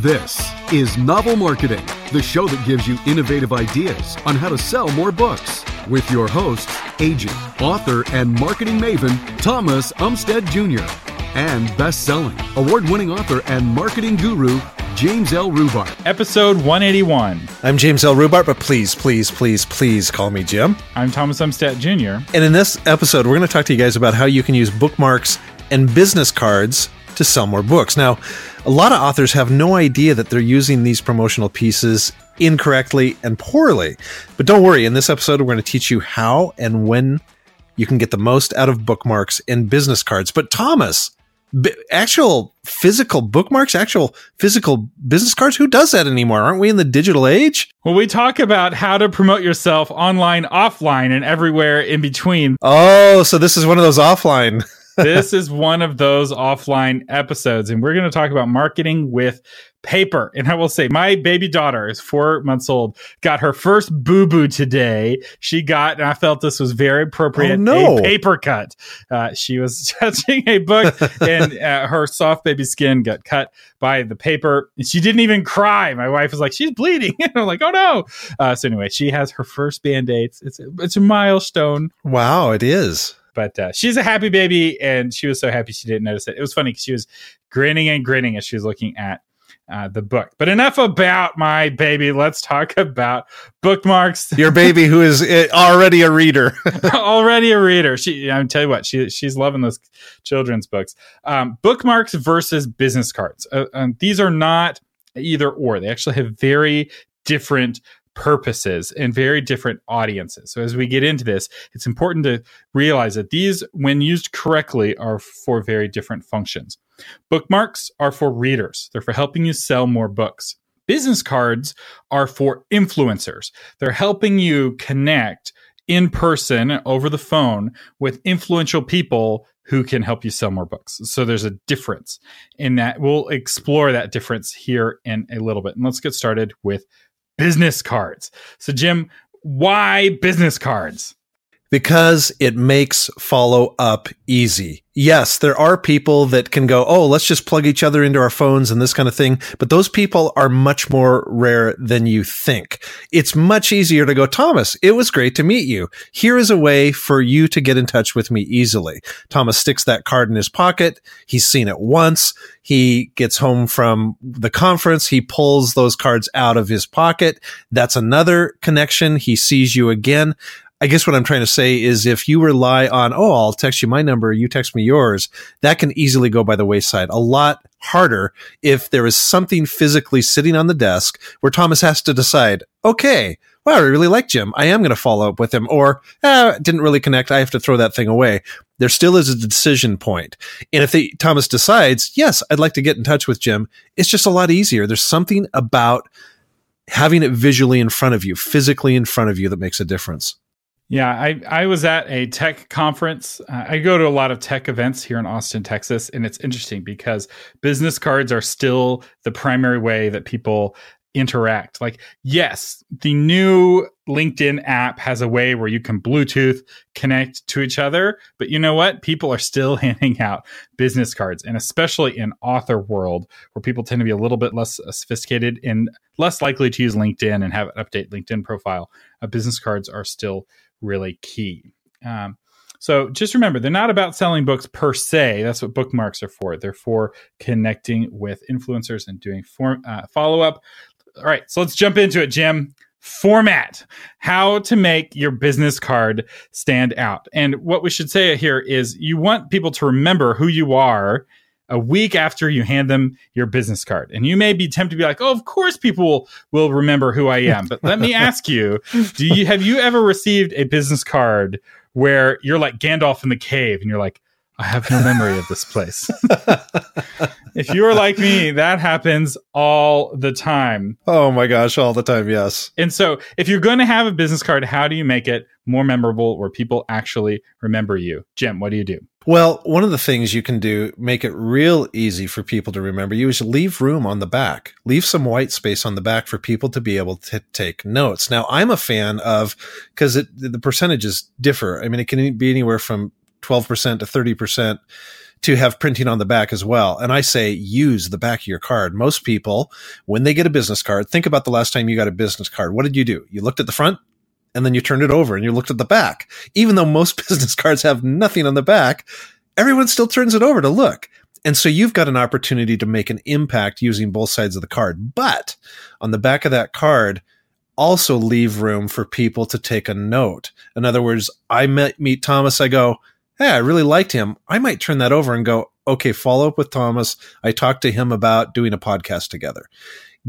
This is Novel Marketing, the show that gives you innovative ideas on how to sell more books. With your hosts, agent, author, and marketing maven, Thomas Umstattd Jr., and best selling, award winning author and marketing guru, James L. Rubart. Episode 181. I'm James L. Rubart, but please, please, please, please call me Jim. I'm Thomas Umstattd Jr. And in this episode, we're going to talk to you guys about how you can use bookmarks and business cards to sell more books. Now, a lot of authors have no idea that they're using these promotional pieces incorrectly and poorly. But don't worry, in this episode, we're going to teach you how and when you can get the most out of bookmarks and business cards. But Thomas, b- actual physical bookmarks, actual physical business cards, who does that anymore? Aren't we in the digital age? Well, we talk about how to promote yourself online, offline, and everywhere in between. Oh, so this is one of those offline. This is one of those offline episodes, and we're going to talk about marketing with paper. And I will say, my baby daughter is four months old, got her first boo boo today. She got, and I felt this was very appropriate, Oh, no. a paper cut. Uh, she was touching a book, and uh, her soft baby skin got cut by the paper. And she didn't even cry. My wife was like, she's bleeding. And I'm like, oh no. Uh, so anyway, she has her first band aids. It's, it's a milestone wow, it is. But uh, she's a happy baby and she was so happy she didn't notice it. It was funny because she was grinning and grinning as she was looking at uh, the book. But enough about my baby. Let's talk about bookmarks. Your baby who is eh, already a reader. already a reader. She i'm tell you what she, she's loving those children's books. Um, bookmarks versus business cards. Uh, um, these are not either or. They actually have very different purposes and very different audiences. So as we get into this, it's important to realize that these, when used correctly, are for very different functions. Bookmarks are for readers. They're for helping you sell more books. Business cards are for influencers. They're helping you connect in person over the phone with influential people who can help you sell more books. So there's a difference in that. We'll explore that difference here in a little bit. And let's get started with business cards. So, Jim, why business cards? Because it makes follow up easy. Yes, there are people that can go, Oh, let's just plug each other into our phones and this kind of thing. But those people are much more rare than you think. It's much easier to go, Thomas, it was great to meet you. Here is a way for you to get in touch with me easily. Thomas sticks that card in his pocket. He's seen it once. He gets home from the conference. He pulls those cards out of his pocket. That's another connection. He sees you again. I guess what I'm trying to say is if you rely on, oh, I'll text you my number, you text me yours, that can easily go by the wayside. A lot harder if there is something physically sitting on the desk where Thomas has to decide, okay, wow, I really like Jim. I am going to follow up with him or, eh, didn't really connect. I have to throw that thing away. There still is a decision point. And if Thomas decides, yes, I'd like to get in touch with Jim, it's just a lot easier. There's something about having it visually in front of you, physically in front of you that makes a difference. Yeah, I, I was at a tech conference. Uh, I go to a lot of tech events here in Austin, Texas, and it's interesting because business cards are still the primary way that people interact. Like, yes, the new LinkedIn app has a way where you can Bluetooth connect to each other, but you know what? People are still handing out business cards, and especially in author world, where people tend to be a little bit less sophisticated and less likely to use LinkedIn and have an update LinkedIn profile. Uh, business cards are still really key. Um, so just remember, they're not about selling books per se. That's what bookmarks are for. They're for connecting with influencers and doing form, uh, follow up. All right, so let's jump into it, Jim. Format how to make your business card stand out. And what we should say here is you want people to remember who you are a week after you hand them your business card. And you may be tempted to be like, "Oh, of course people will, remember who I am." But let me ask you, do you have you ever received a business card where you're like Gandalf in the cave and you're like, "I have no memory of this place." if you're like me, that happens all the time. Oh my gosh, all the time, yes. And so, if you're going to have a business card, how do you make it more memorable where people actually remember you? Jim, what do you do? Well, one of the things you can do, make it real easy for people to remember you, is leave room on the back. Leave some white space on the back for people to be able to take notes. Now, I'm a fan of, because the percentages differ. I mean, it can be anywhere from 12% to 30%, to have printing on the back as well. And I say use the back of your card. Most people, when they get a business card, think about the last time you got a business card. What did you do? You looked at the front and then you turned it over and you looked at the back. Even though most business cards have nothing on the back, everyone still turns it over to look. And so you've got an opportunity to make an impact using both sides of the card. But on the back of that card, also leave room for people to take a note. In other words, I met, meet Thomas, I go, Hey, I really liked him. I might turn that over and go, okay, follow up with Thomas. I talked to him about doing a podcast together.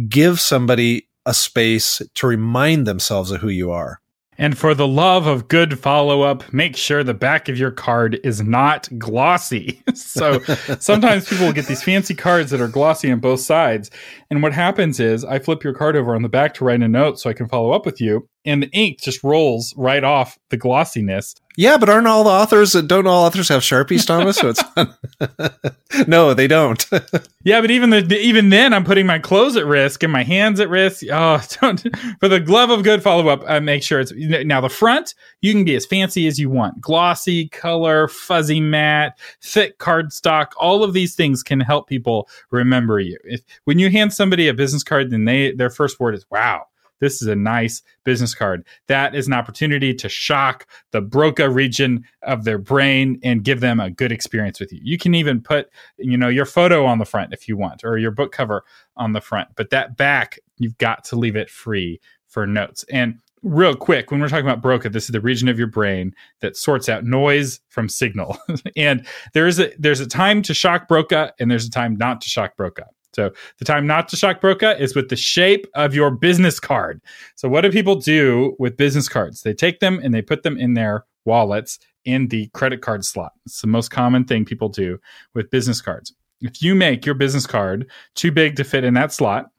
Give somebody a space to remind themselves of who you are. And for the love of good follow up, make sure the back of your card is not glossy. so sometimes people will get these fancy cards that are glossy on both sides. And what happens is I flip your card over on the back to write a note so I can follow up with you. And the ink just rolls right off the glossiness. Yeah, but aren't all the authors don't all authors have sharpies, Thomas? So it's no, they don't. yeah, but even the even then, I'm putting my clothes at risk and my hands at risk. Oh, don't for the glove of good follow up. I make sure it's now the front. You can be as fancy as you want, glossy color, fuzzy matte, thick cardstock. All of these things can help people remember you. If when you hand somebody a business card, then they their first word is "Wow." This is a nice business card. That is an opportunity to shock the Broca region of their brain and give them a good experience with you. You can even put, you know, your photo on the front if you want, or your book cover on the front. But that back, you've got to leave it free for notes. And real quick, when we're talking about Broca, this is the region of your brain that sorts out noise from signal. and there's a there's a time to shock Broca and there's a time not to shock Broca. So the time not to shock Broca is with the shape of your business card. So what do people do with business cards? They take them and they put them in their wallets in the credit card slot. It's the most common thing people do with business cards. If you make your business card too big to fit in that slot,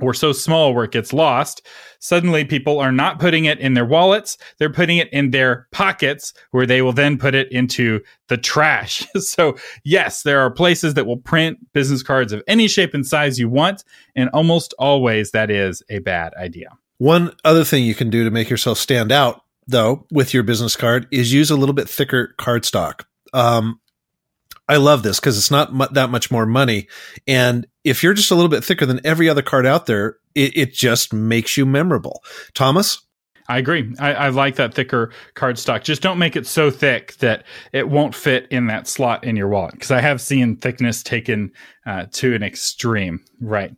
or so small where it gets lost, suddenly people are not putting it in their wallets. They're putting it in their pockets where they will then put it into the trash. so, yes, there are places that will print business cards of any shape and size you want. And almost always that is a bad idea. One other thing you can do to make yourself stand out, though, with your business card is use a little bit thicker cardstock. Um, I love this because it's not mu- that much more money. And if you're just a little bit thicker than every other card out there, it, it just makes you memorable. Thomas? I agree. I, I, like that thicker cardstock. Just don't make it so thick that it won't fit in that slot in your wallet. Because I have seen thickness taken uh, to an extreme. Right.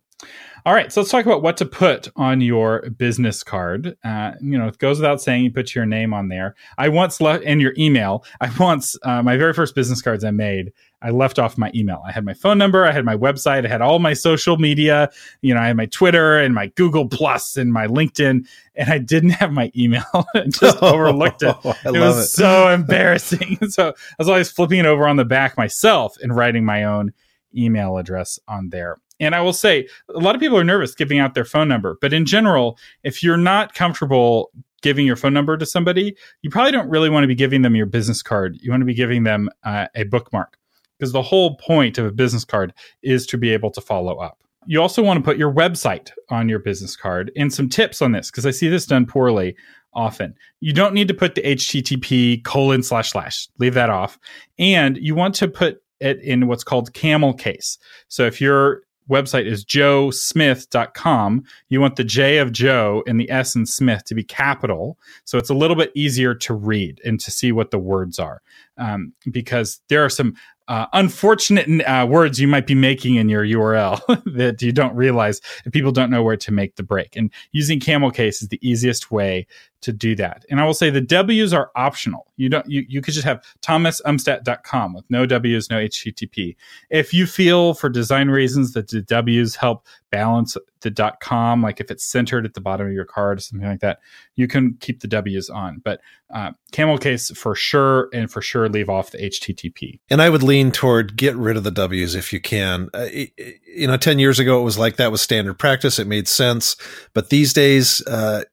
All right, so let's talk about what to put on your business card. Uh, you know, it goes without saying you put your name on there. I once left in your email. I once uh, my very first business cards I made. I left off my email. I had my phone number, I had my website, I had all my social media. You know, I had my Twitter and my Google Plus and my LinkedIn, and I didn't have my email. I just overlooked it. Oh, it was it. so embarrassing. so I was always flipping it over on the back myself and writing my own email address on there. And I will say, a lot of people are nervous giving out their phone number, but in general, if you're not comfortable giving your phone number to somebody, you probably don't really want to be giving them your business card. You want to be giving them uh, a bookmark because the whole point of a business card is to be able to follow up. You also want to put your website on your business card and some tips on this because I see this done poorly often. You don't need to put the HTTP colon slash slash, leave that off. And you want to put it in what's called camel case. So if your website is joesmith.com, you want the J of Joe and the S in Smith to be capital. So it's a little bit easier to read and to see what the words are. Um, because there are some uh, unfortunate uh, words you might be making in your URL that you don't realize if people don't know where to make the break. And using camel case is the easiest way to do that. And I will say the W's are optional. You don't you, you could just have thomasumstattd.com with no W's, no HTTP. If you feel for design reasons that the W's help balance the .com, like if it's centered at the bottom of your card or something like that, you can keep the W's on. But uh, camel case for sure, and for sure leave off the HTTP. And I would lean toward get rid of the W's if you can. Uh, it, you know, 10 years ago, it was like that was standard practice. It made sense. But these days, uh,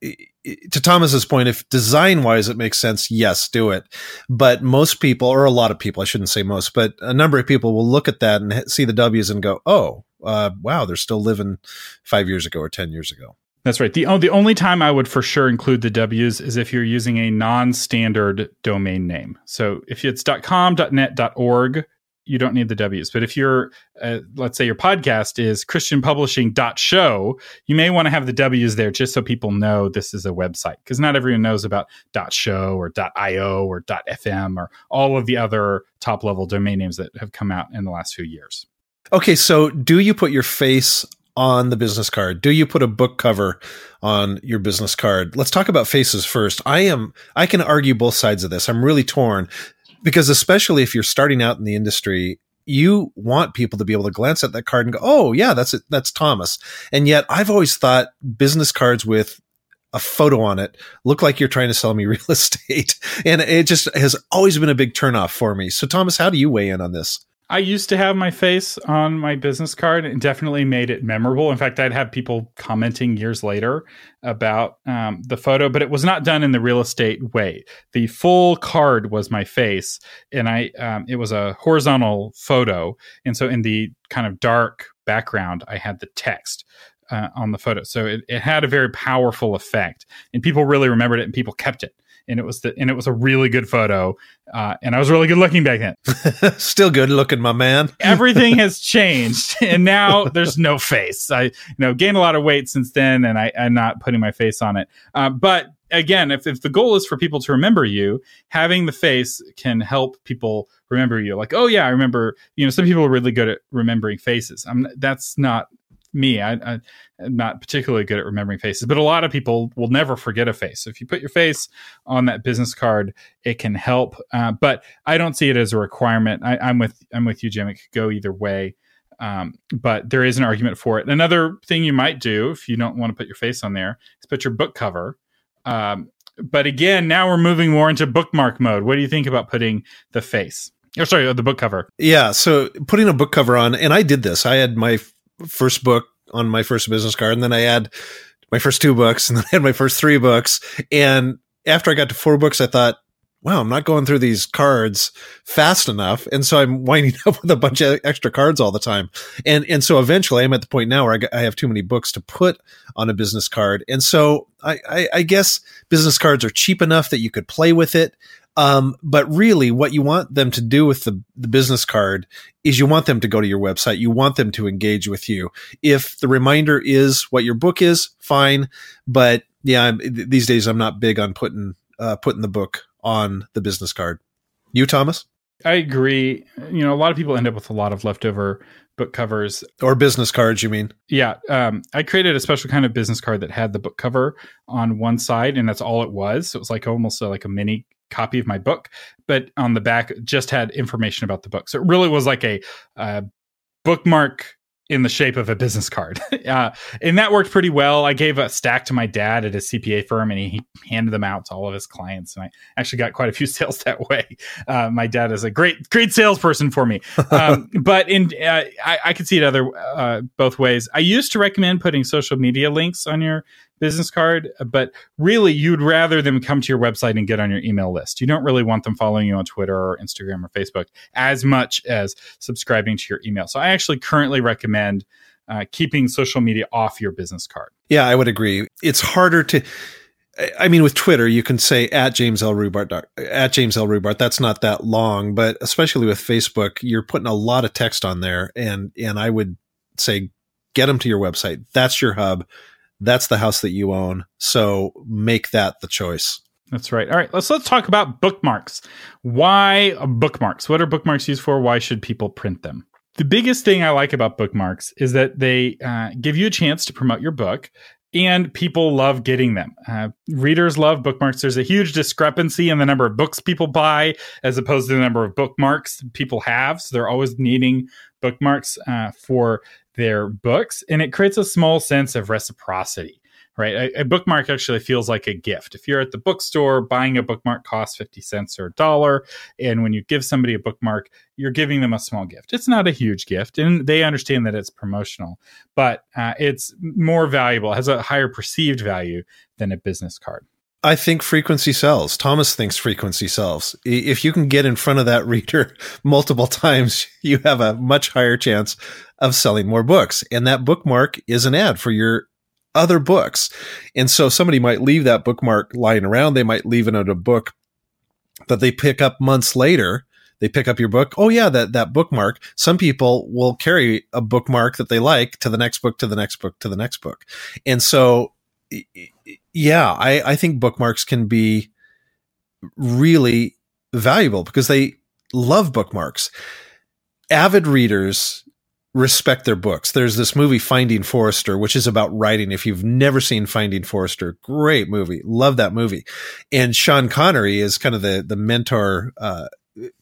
to Thomas's point, if design wise it makes sense, yes, do it. But most people, or a lot of people, I shouldn't say most, but a number of people will look at that and see the W's and go, oh, uh, wow, they're still living five years ago or 10 years ago. That's right. The, the only time I would for sure include the W's is if you're using a non standard domain name. So if it's .com, .net, .org, you don't need the W's. But if you're, uh, let's say your podcast is christianpublishing.show, you may want to have the W's there just so people know this is a website because not everyone knows about .show or .io or .fm or all of the other top level domain names that have come out in the last few years. Okay, so do you put your face on the business card? Do you put a book cover on your business card? Let's talk about faces first. I am I can argue both sides of this. I'm really torn because especially if you're starting out in the industry, you want people to be able to glance at that card and go, "Oh, yeah, that's it. That's Thomas." And yet, I've always thought business cards with a photo on it look like you're trying to sell me real estate, and it just has always been a big turnoff for me. So, Thomas, how do you weigh in on this? I used to have my face on my business card and definitely made it memorable. In fact, I'd have people commenting years later about um, the photo, but it was not done in the real estate way. The full card was my face, and I um, it was a horizontal photo, and so in the kind of dark background, I had the text. Uh, on the photo, so it, it had a very powerful effect, and people really remembered it, and people kept it and it was the and it was a really good photo uh, and i was really good looking back then. Still good looking my man. Everything has changed and now there's no face. I you know gained a lot of weight since then and I, i'm not putting my face on it. Uh, but again if, if the goal is for people to remember you having the face can help people remember you. Like oh yeah i remember you know some people are really good at remembering faces. I'm that's not me. I, I, am not particularly good at remembering faces, but a lot of people will never forget a face. So if you put your face on that business card, it can help. Uh, but I don't see it as a requirement. I, am with I'm with you, Jim. It could go either way. Um, but there is an argument for it. Another thing you might do if you don't want to put your face on there is put your book cover. Um, but again, now we're moving more into bookmark mode. What do you think about putting the face? Or sorry, the book cover. Yeah, so putting a book cover on, and I did this. I had my first book on my first business card. And then I had my first two books and then I had my first three books. And after I got to four books, I thought, wow, I'm not going through these cards fast enough. And so I'm winding up with a bunch of extra cards all the time. And, and so eventually I'm at the point now where I, I have too many books to put on a business card. And so I, I, I guess business cards are cheap enough that you could play with it. Um, but really, what you want them to do with the, the business card is you want them to go to your website. You want them to engage with you. If the reminder is what your book is, fine. But yeah, I'm, these days I'm not big on putting uh, putting the book on the business card. You, Thomas? I agree. You know, a lot of people end up with a lot of leftover book covers or business cards. You mean? Yeah. Um, I created a special kind of business card that had the book cover on one side, and that's all it was. So it was like almost a, like a mini copy of my book, but on the back just had information about the book. So it really was like a uh, bookmark in the shape of a business card. uh, and that worked pretty well. I gave a stack to my dad at his CPA firm and he, handed them out to all of his clients. And I actually got quite a few sales that way. Uh, my dad is a great, great salesperson for me. Um, but in, uh, I, I could see it other, uh, both ways. I used to recommend putting social media links on your business card, but really you'd rather them come to your website and get on your email list. You don't really want them following you on Twitter or Instagram or Facebook as much as subscribing to your email. So I actually currently recommend uh, keeping social media off your business card. Yeah, I would agree. It's harder to. I mean, with Twitter, you can say at James L. Rubart, at James L. Rubart. That's not that long, but especially with Facebook, you're putting a lot of text on there, and and I would say get them to your website. That's your hub that's the house that you own. So make that the choice. That's right. All right, let's let's talk about bookmarks. Why bookmarks? What are bookmarks used for? Why should people print them? The biggest thing I like about bookmarks is that they uh, give you a chance to promote your book, and people love getting them. Uh, readers love bookmarks. There's a huge discrepancy in the number of books people buy as opposed to the number of bookmarks people have. So they're always needing bookmarks uh, for their books and it creates a small sense of reciprocity right a, a, bookmark actually feels like a gift if you're at the bookstore buying a bookmark costs 50 cents or a dollar and when you give somebody a bookmark you're giving them a small gift it's not a huge gift and they understand that it's promotional but uh, it's more valuable has a higher perceived value than a business card I think frequency sells. Thomas thinks frequency sells. If you can get in front of that reader multiple times, you have a much higher chance of selling more books. And that bookmark is an ad for your other books. And so somebody might leave that bookmark lying around. They might leave it in a book that they pick up months later they pick up your book. Oh yeah, that that bookmark. Some people will carry a bookmark that they like to the next book, to the next book, to the next book. And so yeah, I, I think bookmarks can be really valuable because they love bookmarks. Avid readers respect their books. There's this movie Finding Forrester, which is about writing. If you've never seen Finding Forrester, great movie. Love that movie. And Sean Connery is kind of the the mentor uh,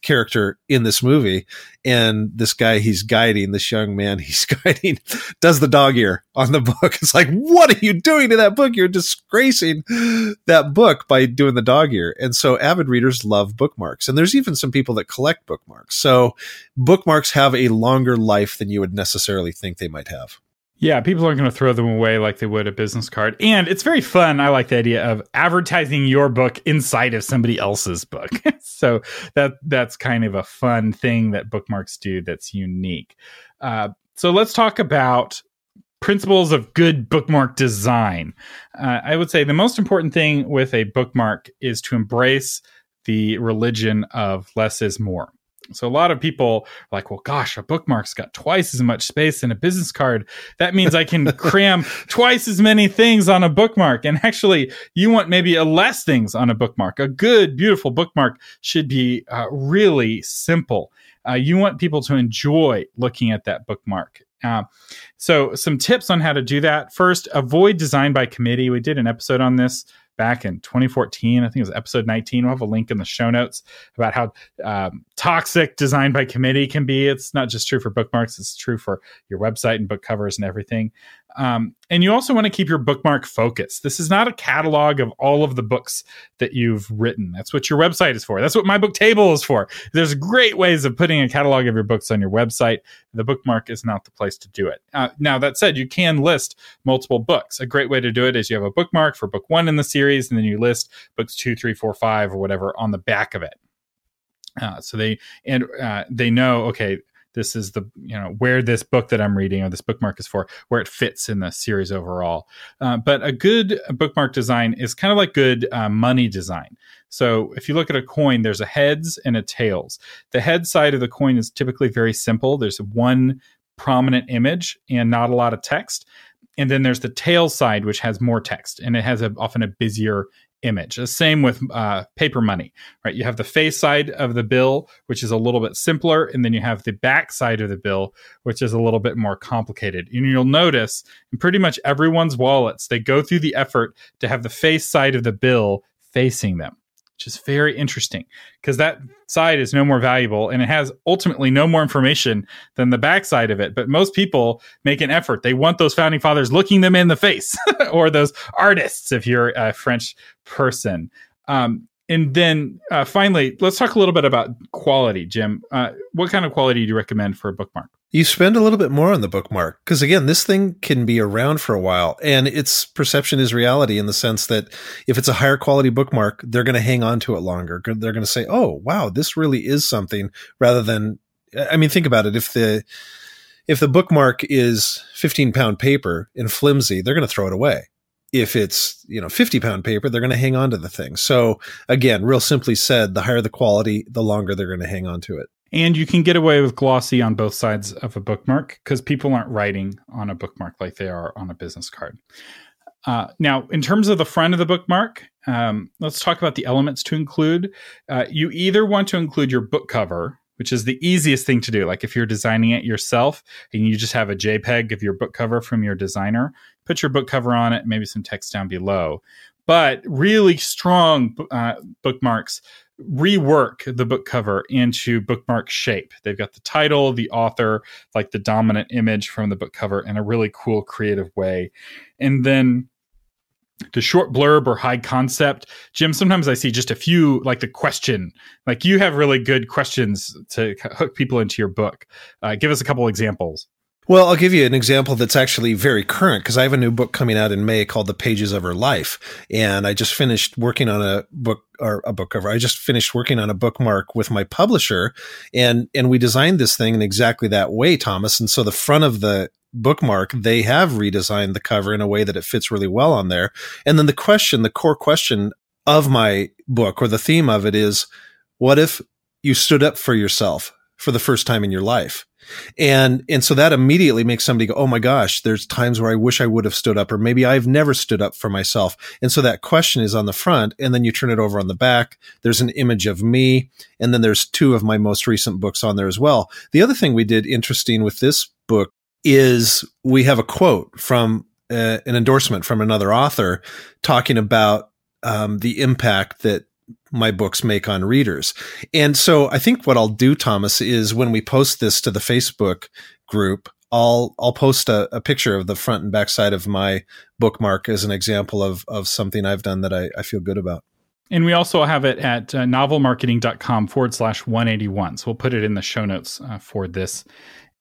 character in this movie and this guy he's guiding this young man he's guiding does the dog ear on the book. It's like what are you doing to that book? You're disgracing that book by doing the dog ear. And so avid readers love bookmarks. And there's even some people that collect bookmarks. So bookmarks have a longer life than you would necessarily think they might have yeah, people aren't going to throw them away like they would a business card. And it's very fun. I like the idea of advertising your book inside of somebody else's book. so that that's kind of a fun thing that bookmarks do that's unique. Uh, so let's talk about principles of good bookmark design. Uh, I would say the most important thing with a bookmark is to embrace the religion of less is more. So a lot of people are like, well, gosh, a bookmark's got twice as much space in a business card. That means I can cram twice as many things on a bookmark. And actually, you want maybe a less things on a bookmark. A good, beautiful bookmark should be uh, really simple. Uh, you want people to enjoy looking at that bookmark. Uh, so, some tips on how to do that. First, avoid design by committee. We did an episode on this back in 2014. I think it was episode 19. We'll have a link in the show notes about how um, toxic design by committee can be. It's not just true for bookmarks, it's true for your website and book covers and everything. Um, and you also want to keep your bookmark focused. This is not a catalog of all of the books that you've written. That's what your website is for. That's what my book table is for. There's great ways of putting a catalog of your books on your website. The bookmark is not the place to do it. Uh, now, that said, you can list multiple books. A great way to do it is you have a bookmark for book one in the series, and then you list books two, three, four, five, or whatever on the back of it. Uh, so they and uh, they know okay this is the you know where this book that i'm reading or this bookmark is for where it fits in the series overall. Uh, but a good bookmark design is kind of like good uh, money design. So if you look at a coin there's a heads and a tails. The head side of the coin is typically very simple. There's one prominent image and not a lot of text. And then there's the tail side which has more text and it has a, often a busier image. The same with uh, paper money, right? You have the face side of the bill, which is a little bit simpler, and then you have the back side of the bill, which is a little bit more complicated. And you'll notice in pretty much everyone's wallets, they go through the effort to have the face side of the bill facing them which is very interesting because that side is no more valuable and it has ultimately no more information than the backside of it. But most people make an effort. They want those founding fathers looking them in the face or those artists if you're a French person. Um, and then uh, finally, let's talk a little bit about quality, Jim. Uh, what kind of quality do you recommend for a bookmark? You spend a little bit more on the bookmark because, again, this thing can be around for a while and its perception is reality in the sense that if it's a higher quality bookmark, they're going to hang on to it longer. They're going to say, oh, wow, this really is something rather than, I mean, think about it. If the, if the bookmark is 15 pound paper and flimsy, they're going to throw it away. If it's, you know, 50 pound paper, they're going to hang on to the thing. So again, real simply said, the higher the quality, the longer they're going to hang on to it. And you can get away with glossy on both sides of a bookmark because people aren't writing on a bookmark like they are on a business card. Uh, now, in terms of the front of the bookmark, um, let's talk about the elements to include. Uh, you either want to include your book cover, which is the easiest thing to do. Like if you're designing it yourself and you just have a JPEG of your book cover from your designer, put your book cover on it, maybe some text down below. But really strong uh, bookmarks rework the book cover into bookmark shape. They've got the title, the author, like the dominant image from the book cover in a really cool, creative way. And then the short blurb or high concept, Jim, sometimes I see just a few, like the question, like you have really good questions to hook people into your book. Uh, give us a couple examples. Well, I'll give you an example that's actually very current because I have a new book coming out in May called The Pages of Her Life. And I just finished working on a book or a book cover. I just finished working on a bookmark with my publisher and, and we designed this thing in exactly that way, Thomas. And so the front of the bookmark, they have redesigned the cover in a way that it fits really well on there. And then the question, the core question of my book or the theme of it is, what if you stood up for yourself for the first time in your life. And, and so that immediately makes somebody go, Oh my gosh, there's times where I wish I would have stood up, or maybe I've never stood up for myself. And so that question is on the front and then you turn it over on the back. There's an image of me. And then there's two of my most recent books on there as well. The other thing we did interesting with this book is we have a quote from uh, an endorsement from another author talking about um, the impact that my books make on readers. And so I think what I'll do, Thomas, is when we post this to the Facebook group, I'll I'll post a, a picture of the front and back side of my bookmark as an example of of something I've done that I, I feel good about. And we also have it at uh, novelmarketing.com forward slash 181. So we'll put it in the show notes uh, for this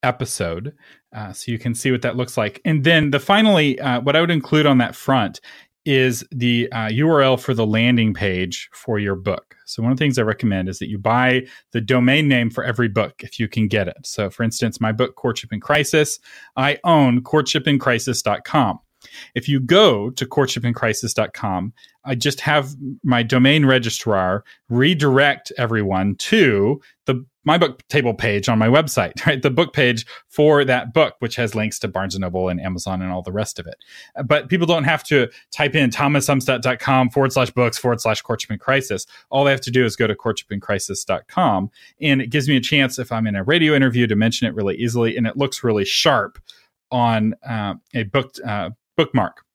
episode uh, so you can see what that looks like. And then the finally, uh, what I would include on that front is the uh, URL for the landing page for your book. So, one of the things I recommend is that you buy the domain name for every book if you can get it. So, for instance, my book, Courtship in Crisis, I own courtshipincrisis.com. If you go to courtshipincrisis.com, I just have my domain registrar redirect everyone to the my book table page on my website, right? The book page for that book, which has links to Barnes and Noble and Amazon and all the rest of it. But people don't have to type in thomasumstattd.com forward slash books forward slash courtship in crisis. All they have to do is go to courtshipincrisis.com. And it gives me a chance, if I'm in a radio interview, to mention it really easily. And it looks really sharp on uh, a book uh, bookmark.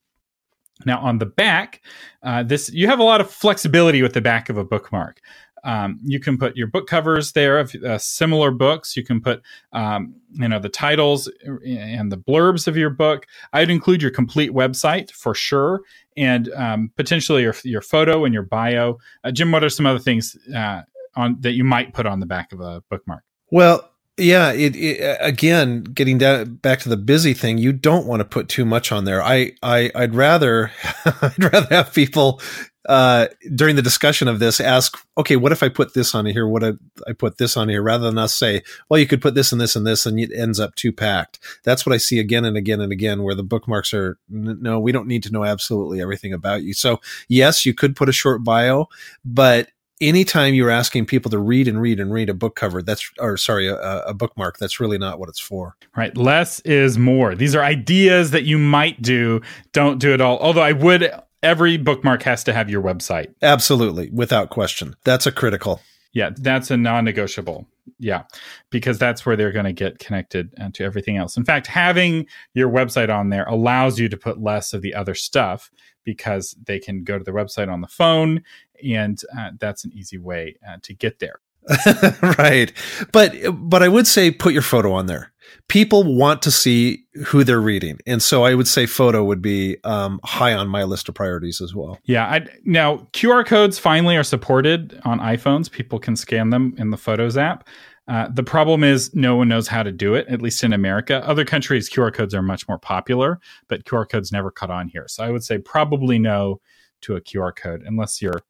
Now on the back, uh, this you have a lot of flexibility with the back of a bookmark. Um, you can put your book covers there of uh, similar books. You can put, um, you know, the titles and the blurbs of your book. I'd include your complete website for sure, and um, potentially your your photo and your bio. Uh, Jim, what are some other things uh, on that you might put on the back of a bookmark? Well, yeah, it, it, again getting down back to the busy thing. You don't want to put too much on there. I, I I'd rather I'd rather have people uh, during the discussion of this ask, okay, what if I put this on here? What if I put this on here? Rather than us say, well, you could put this and this and this, and it ends up too packed. That's what I see again and again and again, where the bookmarks are. No, we don't need to know absolutely everything about you. So yes, you could put a short bio, but anytime you're asking people to read and read and read a book cover that's or sorry a, a, bookmark that's really not what it's for right less is more these are ideas that you might do don't do it all although i would every bookmark has to have your website. Absolutely, without question. That's a critical. Yeah, that's a non negotiable. Yeah, because that's where they're going to get connected to everything else. In fact, having your website on there allows you to put less of the other stuff because they can go to the website on the phone, and uh, that's an easy way uh, to get there. right. But but I would say put your photo on there. People want to see who they're reading, and so I would say photo would be um, high on my list of priorities as well. Yeah. I, now QR codes finally are supported on iPhones. People can scan them in the Photos app. Uh, the problem is no one knows how to do it, at least in America. Other countries, QR codes are much more popular, but QR codes never caught on here. So I would say probably no to a QR code unless your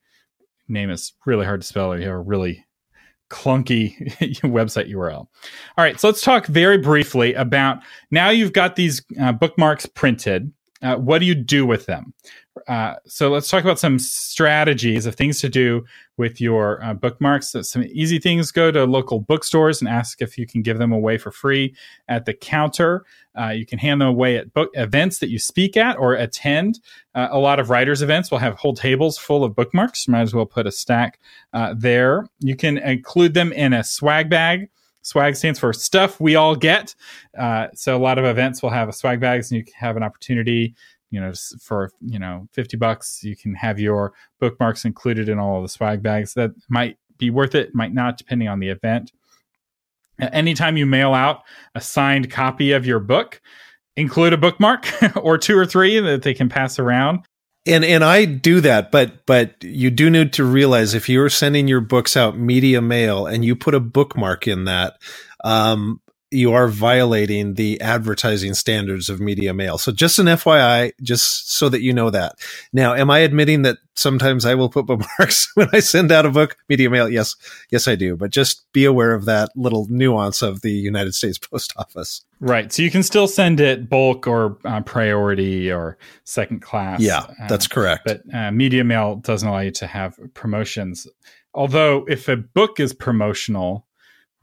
name is really hard to spell or you have a really clunky website URL. All right, so let's talk very briefly about now you've got these uh, bookmarks printed. Uh, what do you do with them? Uh, so let's talk about some strategies of things to do with your uh, bookmarks. So some easy things: go to local bookstores and ask if you can give them away for free at the counter. Uh, you can hand them away at book events that you speak at or attend. Uh, a lot of writers' events will have whole tables full of bookmarks. You might as well put a stack uh, there. You can include them in a swag bag. Swag stands for stuff we all get. Uh, so a lot of events will have swag bags, and you have an opportunity you know for you know 50 bucks you can have your bookmarks included in all of the swag bags. That might be worth it might not depending on the event. Anytime you mail out a signed copy of your book include a bookmark or two or three that they can pass around and and I do that, but but you do need to realize if you're sending your books out media mail and you put a bookmark in that, um, you are violating the advertising standards of media mail. So just an FYI, just so that you know that. Now, am I admitting that sometimes I will put bookmarks when I send out a book media mail? Yes, yes, I do. But just be aware of that little nuance of the United States Post Office. Right. So you can still send it bulk or uh, priority or second class. Yeah, that's uh, correct. But uh, media mail doesn't allow you to have promotions Although, if a book is promotional,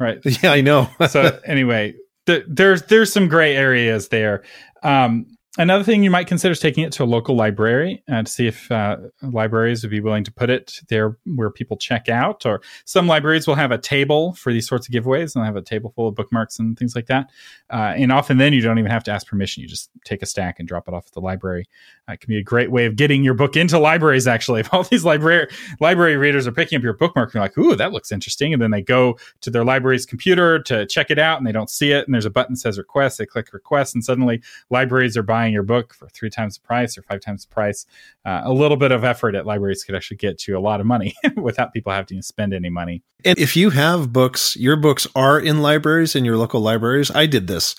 right? Yeah, I know. so anyway, th- there's there's some gray areas there. Um, Another thing you might consider is taking it to a local library uh, see if uh, libraries would be willing to put it there where people check out. Or some libraries will have a table for these sorts of giveaways and have a table full of bookmarks and things like that. Uh, and often then you don't even have to ask permission. You just take a stack and drop it off at the library. Uh, it can be a great way of getting your book into libraries, actually. If all these library, library readers are picking up your bookmark and you're like, ooh, that looks interesting. And then they go to their library's computer to check it out and they don't see it. And there's a button that says request. They click request and suddenly libraries are buying buying your book for three times the price or five times the price. Uh, a little bit of effort at libraries could actually get you a lot of money without people having to spend any money. And if you have books, your books are in libraries, in your local libraries. I did this.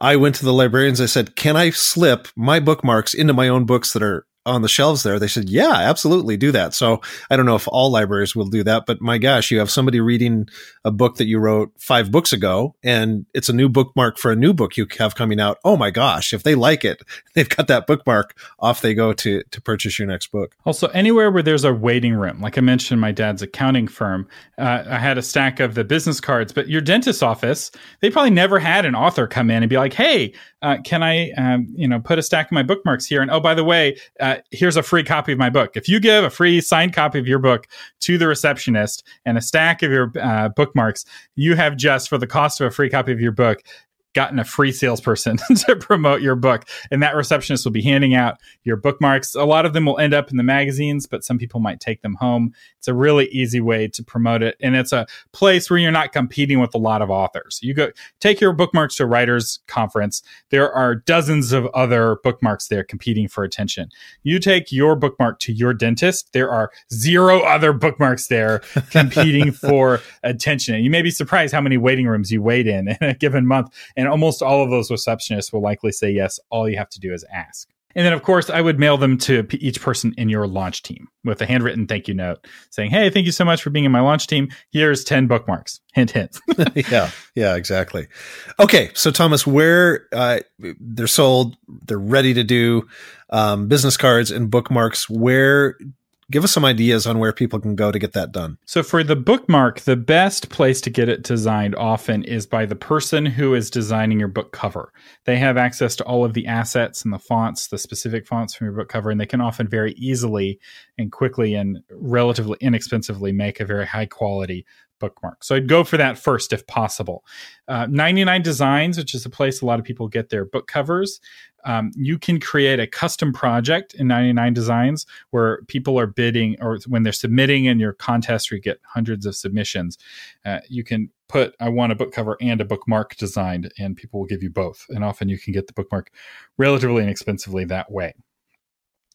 I went to the librarians. I said, Can I slip my bookmarks into my own books that are on the shelves there, they said, yeah, absolutely do that. So I don't know if all libraries will do that, but my gosh, you have somebody reading a book that you wrote five books ago and it's a new bookmark for a new book you have coming out. Oh my gosh, if they like it, they've got that bookmark off they go to, to purchase your next book. Also, anywhere where there's a waiting room, like I mentioned, my dad's accounting firm, uh, I had a stack of the business cards, but your dentist's office, they probably never had an author come in and be like, Hey, uh, can I, um, you know, put a stack of my bookmarks here? And oh, by the way, uh, here's a free copy of my book. If you give a free signed copy of your book to the receptionist and a stack of your uh, bookmarks, you have just for the cost of a free copy of your book gotten a free salesperson to promote your book. And that receptionist will be handing out your bookmarks. A lot of them will end up in the magazines, but some people might take them home. It's a really easy way to promote it. And it's a place where you're not competing with a lot of authors. You go take your bookmarks to a writers conference. There are dozens of other bookmarks there competing for attention. You take your bookmark to your dentist. There are zero other bookmarks there competing for attention. And you may be surprised how many waiting rooms you wait in in a given month. And and almost all of those receptionists will likely say yes. All you have to do is ask. And then, of course, I would mail them to each person in your launch team with a handwritten thank you note saying, Hey, thank you so much for being in my launch team. Here's 10 bookmarks. Hint, hint. yeah. Yeah, exactly. Okay. So, Thomas, where uh, they're sold, they're ready to do um, business cards and bookmarks, where give us some ideas on where people can go to get that done. So, for the bookmark, the best place to get it designed often is by the person who is designing your book cover. They have access to all of the assets and the fonts, the specific fonts from your book cover, and they can often very easily and quickly and relatively inexpensively make a very high quality bookmark. So I'd go for that first if possible. Uh, 99 Designs, which is a place a lot of people get their book covers. Um, you can create a custom project in 99 Designs where people are bidding or when they're submitting in your contest where you get hundreds of submissions. Uh, you can put, I want a book cover and a bookmark designed, and people will give you both. And often you can get the bookmark relatively inexpensively that way.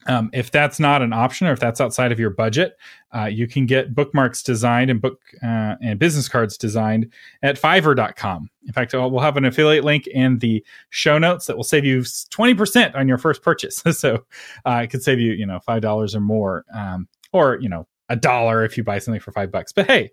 Um, if that's not an option or if that's outside of your budget, uh, you can get bookmarks designed and book uh, and business cards designed at fiverr.com. In fact, we'll have an affiliate link in the show notes that will save you 20% on your first purchase. so uh, it could save you, you know, $5 or more, um, or, you know, a dollar if you buy something for five bucks. But hey,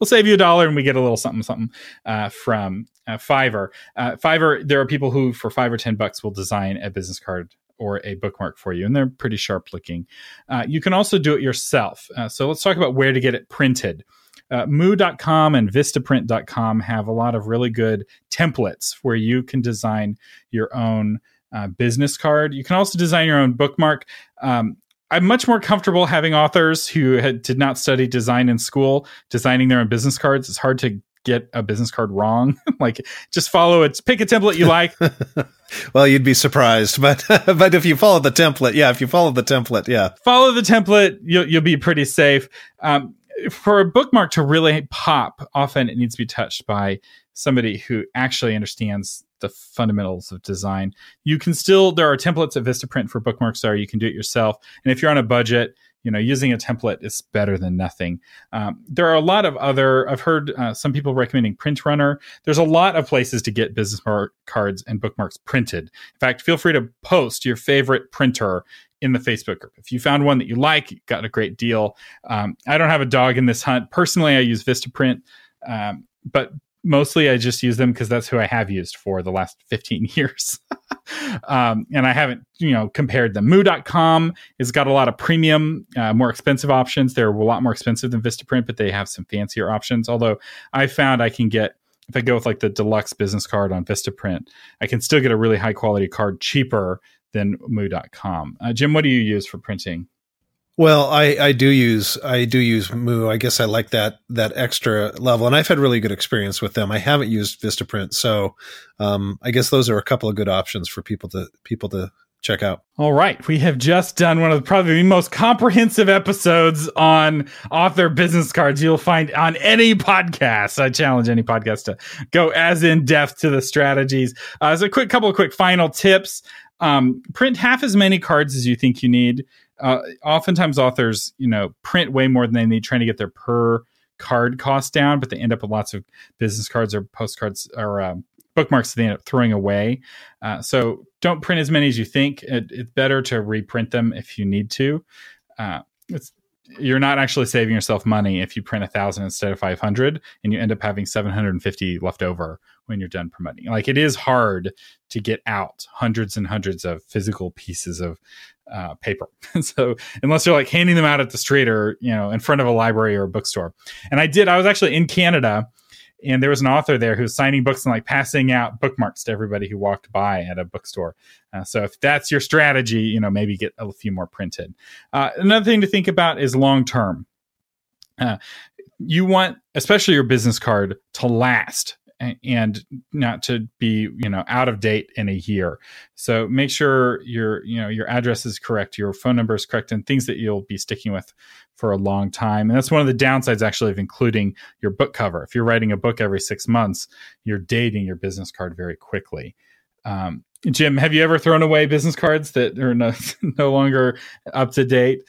we'll save you a dollar and we get a little something, something uh, from uh, Fiverr. Uh, Fiverr, there are people who for five or 10 bucks will design a business card or a bookmark for you, and they're pretty sharp looking. Uh, you can also do it yourself. Uh, so let's talk about where to get it printed. Uh, Moo.com and Vistaprint.com have a lot of really good templates where you can design your own uh, business card. You can also design your own bookmark. Um, I'm much more comfortable having authors who had, did not study design in school designing their own business cards. It's hard to get a business card wrong. like just follow it, pick a template you like. well, you'd be surprised, but but if you follow the template, yeah, if you follow the template, yeah, follow the template, you'll you'll be pretty safe. Um, for a bookmark to really pop, often it needs to be touched by somebody who actually understands the fundamentals of design. You can still there are templates at Vistaprint for bookmarks, or you can do it yourself. And if you're on a budget, you know using a template is better than nothing. Um, there are a lot of other i've heard uh, some people recommending print runner there's a lot of places to get business cards and bookmarks printed. In fact feel free to post your favorite printer in the facebook group. If you found one that you like got a great deal. Um, i don't have a dog in this hunt. Personally i use vistaprint um, but mostly I just use them because that's who I have used for the last 15 years. um, and I haven't, you know, compared them. Moo.com has got a lot of premium, uh, more expensive options. They're a lot more expensive than Vistaprint, but they have some fancier options. Although I found I can get if I go with like the deluxe business card on Vistaprint, I can still get a really high quality card cheaper than moo.com. Uh, Jim, what do you use for printing? Well, I, I do use I do use Moo. I guess I like that that extra level, and I've had really good experience with them. I haven't used Vistaprint, so um, I guess those are a couple of good options for people to people to check out. All right, we have just done one of the, probably the most comprehensive episodes on author business cards you'll find on any podcast. I challenge any podcast to go as in depth to the strategies. Uh, as a quick couple of quick final tips, um, print half as many cards as you think you need uh, oftentimes authors, you know, print way more than they need, trying to get their per card cost down, but they end up with lots of business cards or postcards or um, bookmarks that they end up throwing away. Uh, so don't print as many as you think. It, it's better to reprint them if you need to. Uh, it's you're not actually saving yourself money if you print a thousand instead of 500 and you end up having 750 left over when you're done promoting like it is hard to get out hundreds and hundreds of physical pieces of uh, paper. so unless you're like handing them out at the street or you know in front of a library or a bookstore. And I did. I was actually in Canada, and there was an author there who was signing books and like passing out bookmarks to everybody who walked by at a bookstore. Uh, so if that's your strategy, you know maybe get a few more printed. Uh, another thing to think about is long term. Uh, you want, especially your business card, to last and not to be you know out of date in a year. So make sure your you know your address is correct your phone number is correct and things that you'll be sticking with for a long time. And that's one of the downsides actually of including your book cover. If you're writing a book every six months you're dating your business card very quickly. Um, jim have you ever thrown away business cards that are no, no longer up to date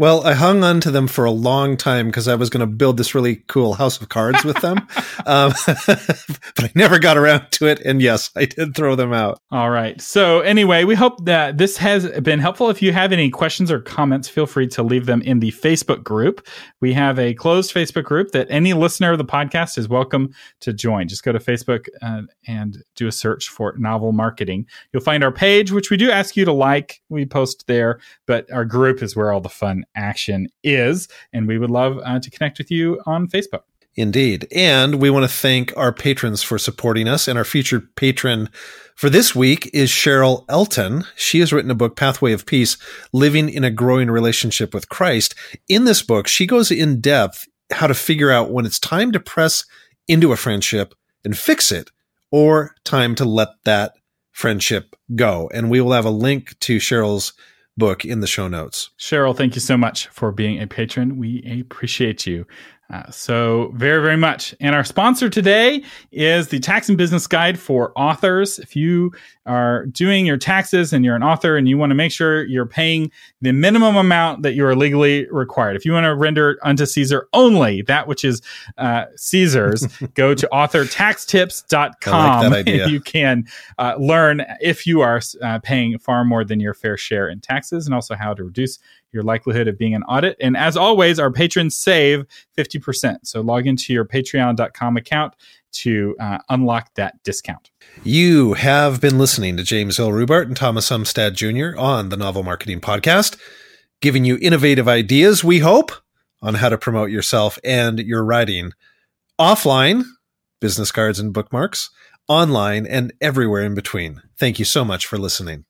well, I hung on to them for a long time because I was going to build this really cool house of cards with them. um, but I never got around to it. And yes, I did throw them out. All right. So, anyway, we hope that this has been helpful. If you have any questions or comments, feel free to leave them in the Facebook group. We have a closed Facebook group that any listener of the podcast is welcome to join. Just go to Facebook uh, and do a search for novel marketing. You'll find our page, which we do ask you to like. We post there, but our group is where all the fun action is. And we would love uh, to connect with you on Facebook. Indeed. And we want to thank our patrons for supporting us. And our featured patron for this week is Cheryl Elton. She has written a book, Pathway of Peace Living in a Growing Relationship with Christ. In this book, she goes in depth how to figure out when it's time to press into a friendship and fix it or time to let that friendship go. And we will have a link to Cheryl's book in the show notes. Cheryl, thank you so much for being a patron. We appreciate you. Uh, so, very, very much. And our sponsor today is the Tax and Business Guide for Authors. If you are doing your taxes and you're an author and you want to make sure you're paying the minimum amount that you are legally required, if you want to render unto Caesar only that which is uh, Caesar's, go to authortaxtips.com. Like you can uh, learn if you are uh, paying far more than your fair share in taxes and also how to reduce your likelihood of being an audit. And as always, our patrons save 50%. So log into your patreon.com account to uh, unlock that discount. You have been listening to James L. Rubart and Thomas Umstattd Jr. on the Novel Marketing Podcast, giving you innovative ideas, we hope, on how to promote yourself and your writing offline, business cards and bookmarks, online, and everywhere in between. Thank you so much for listening.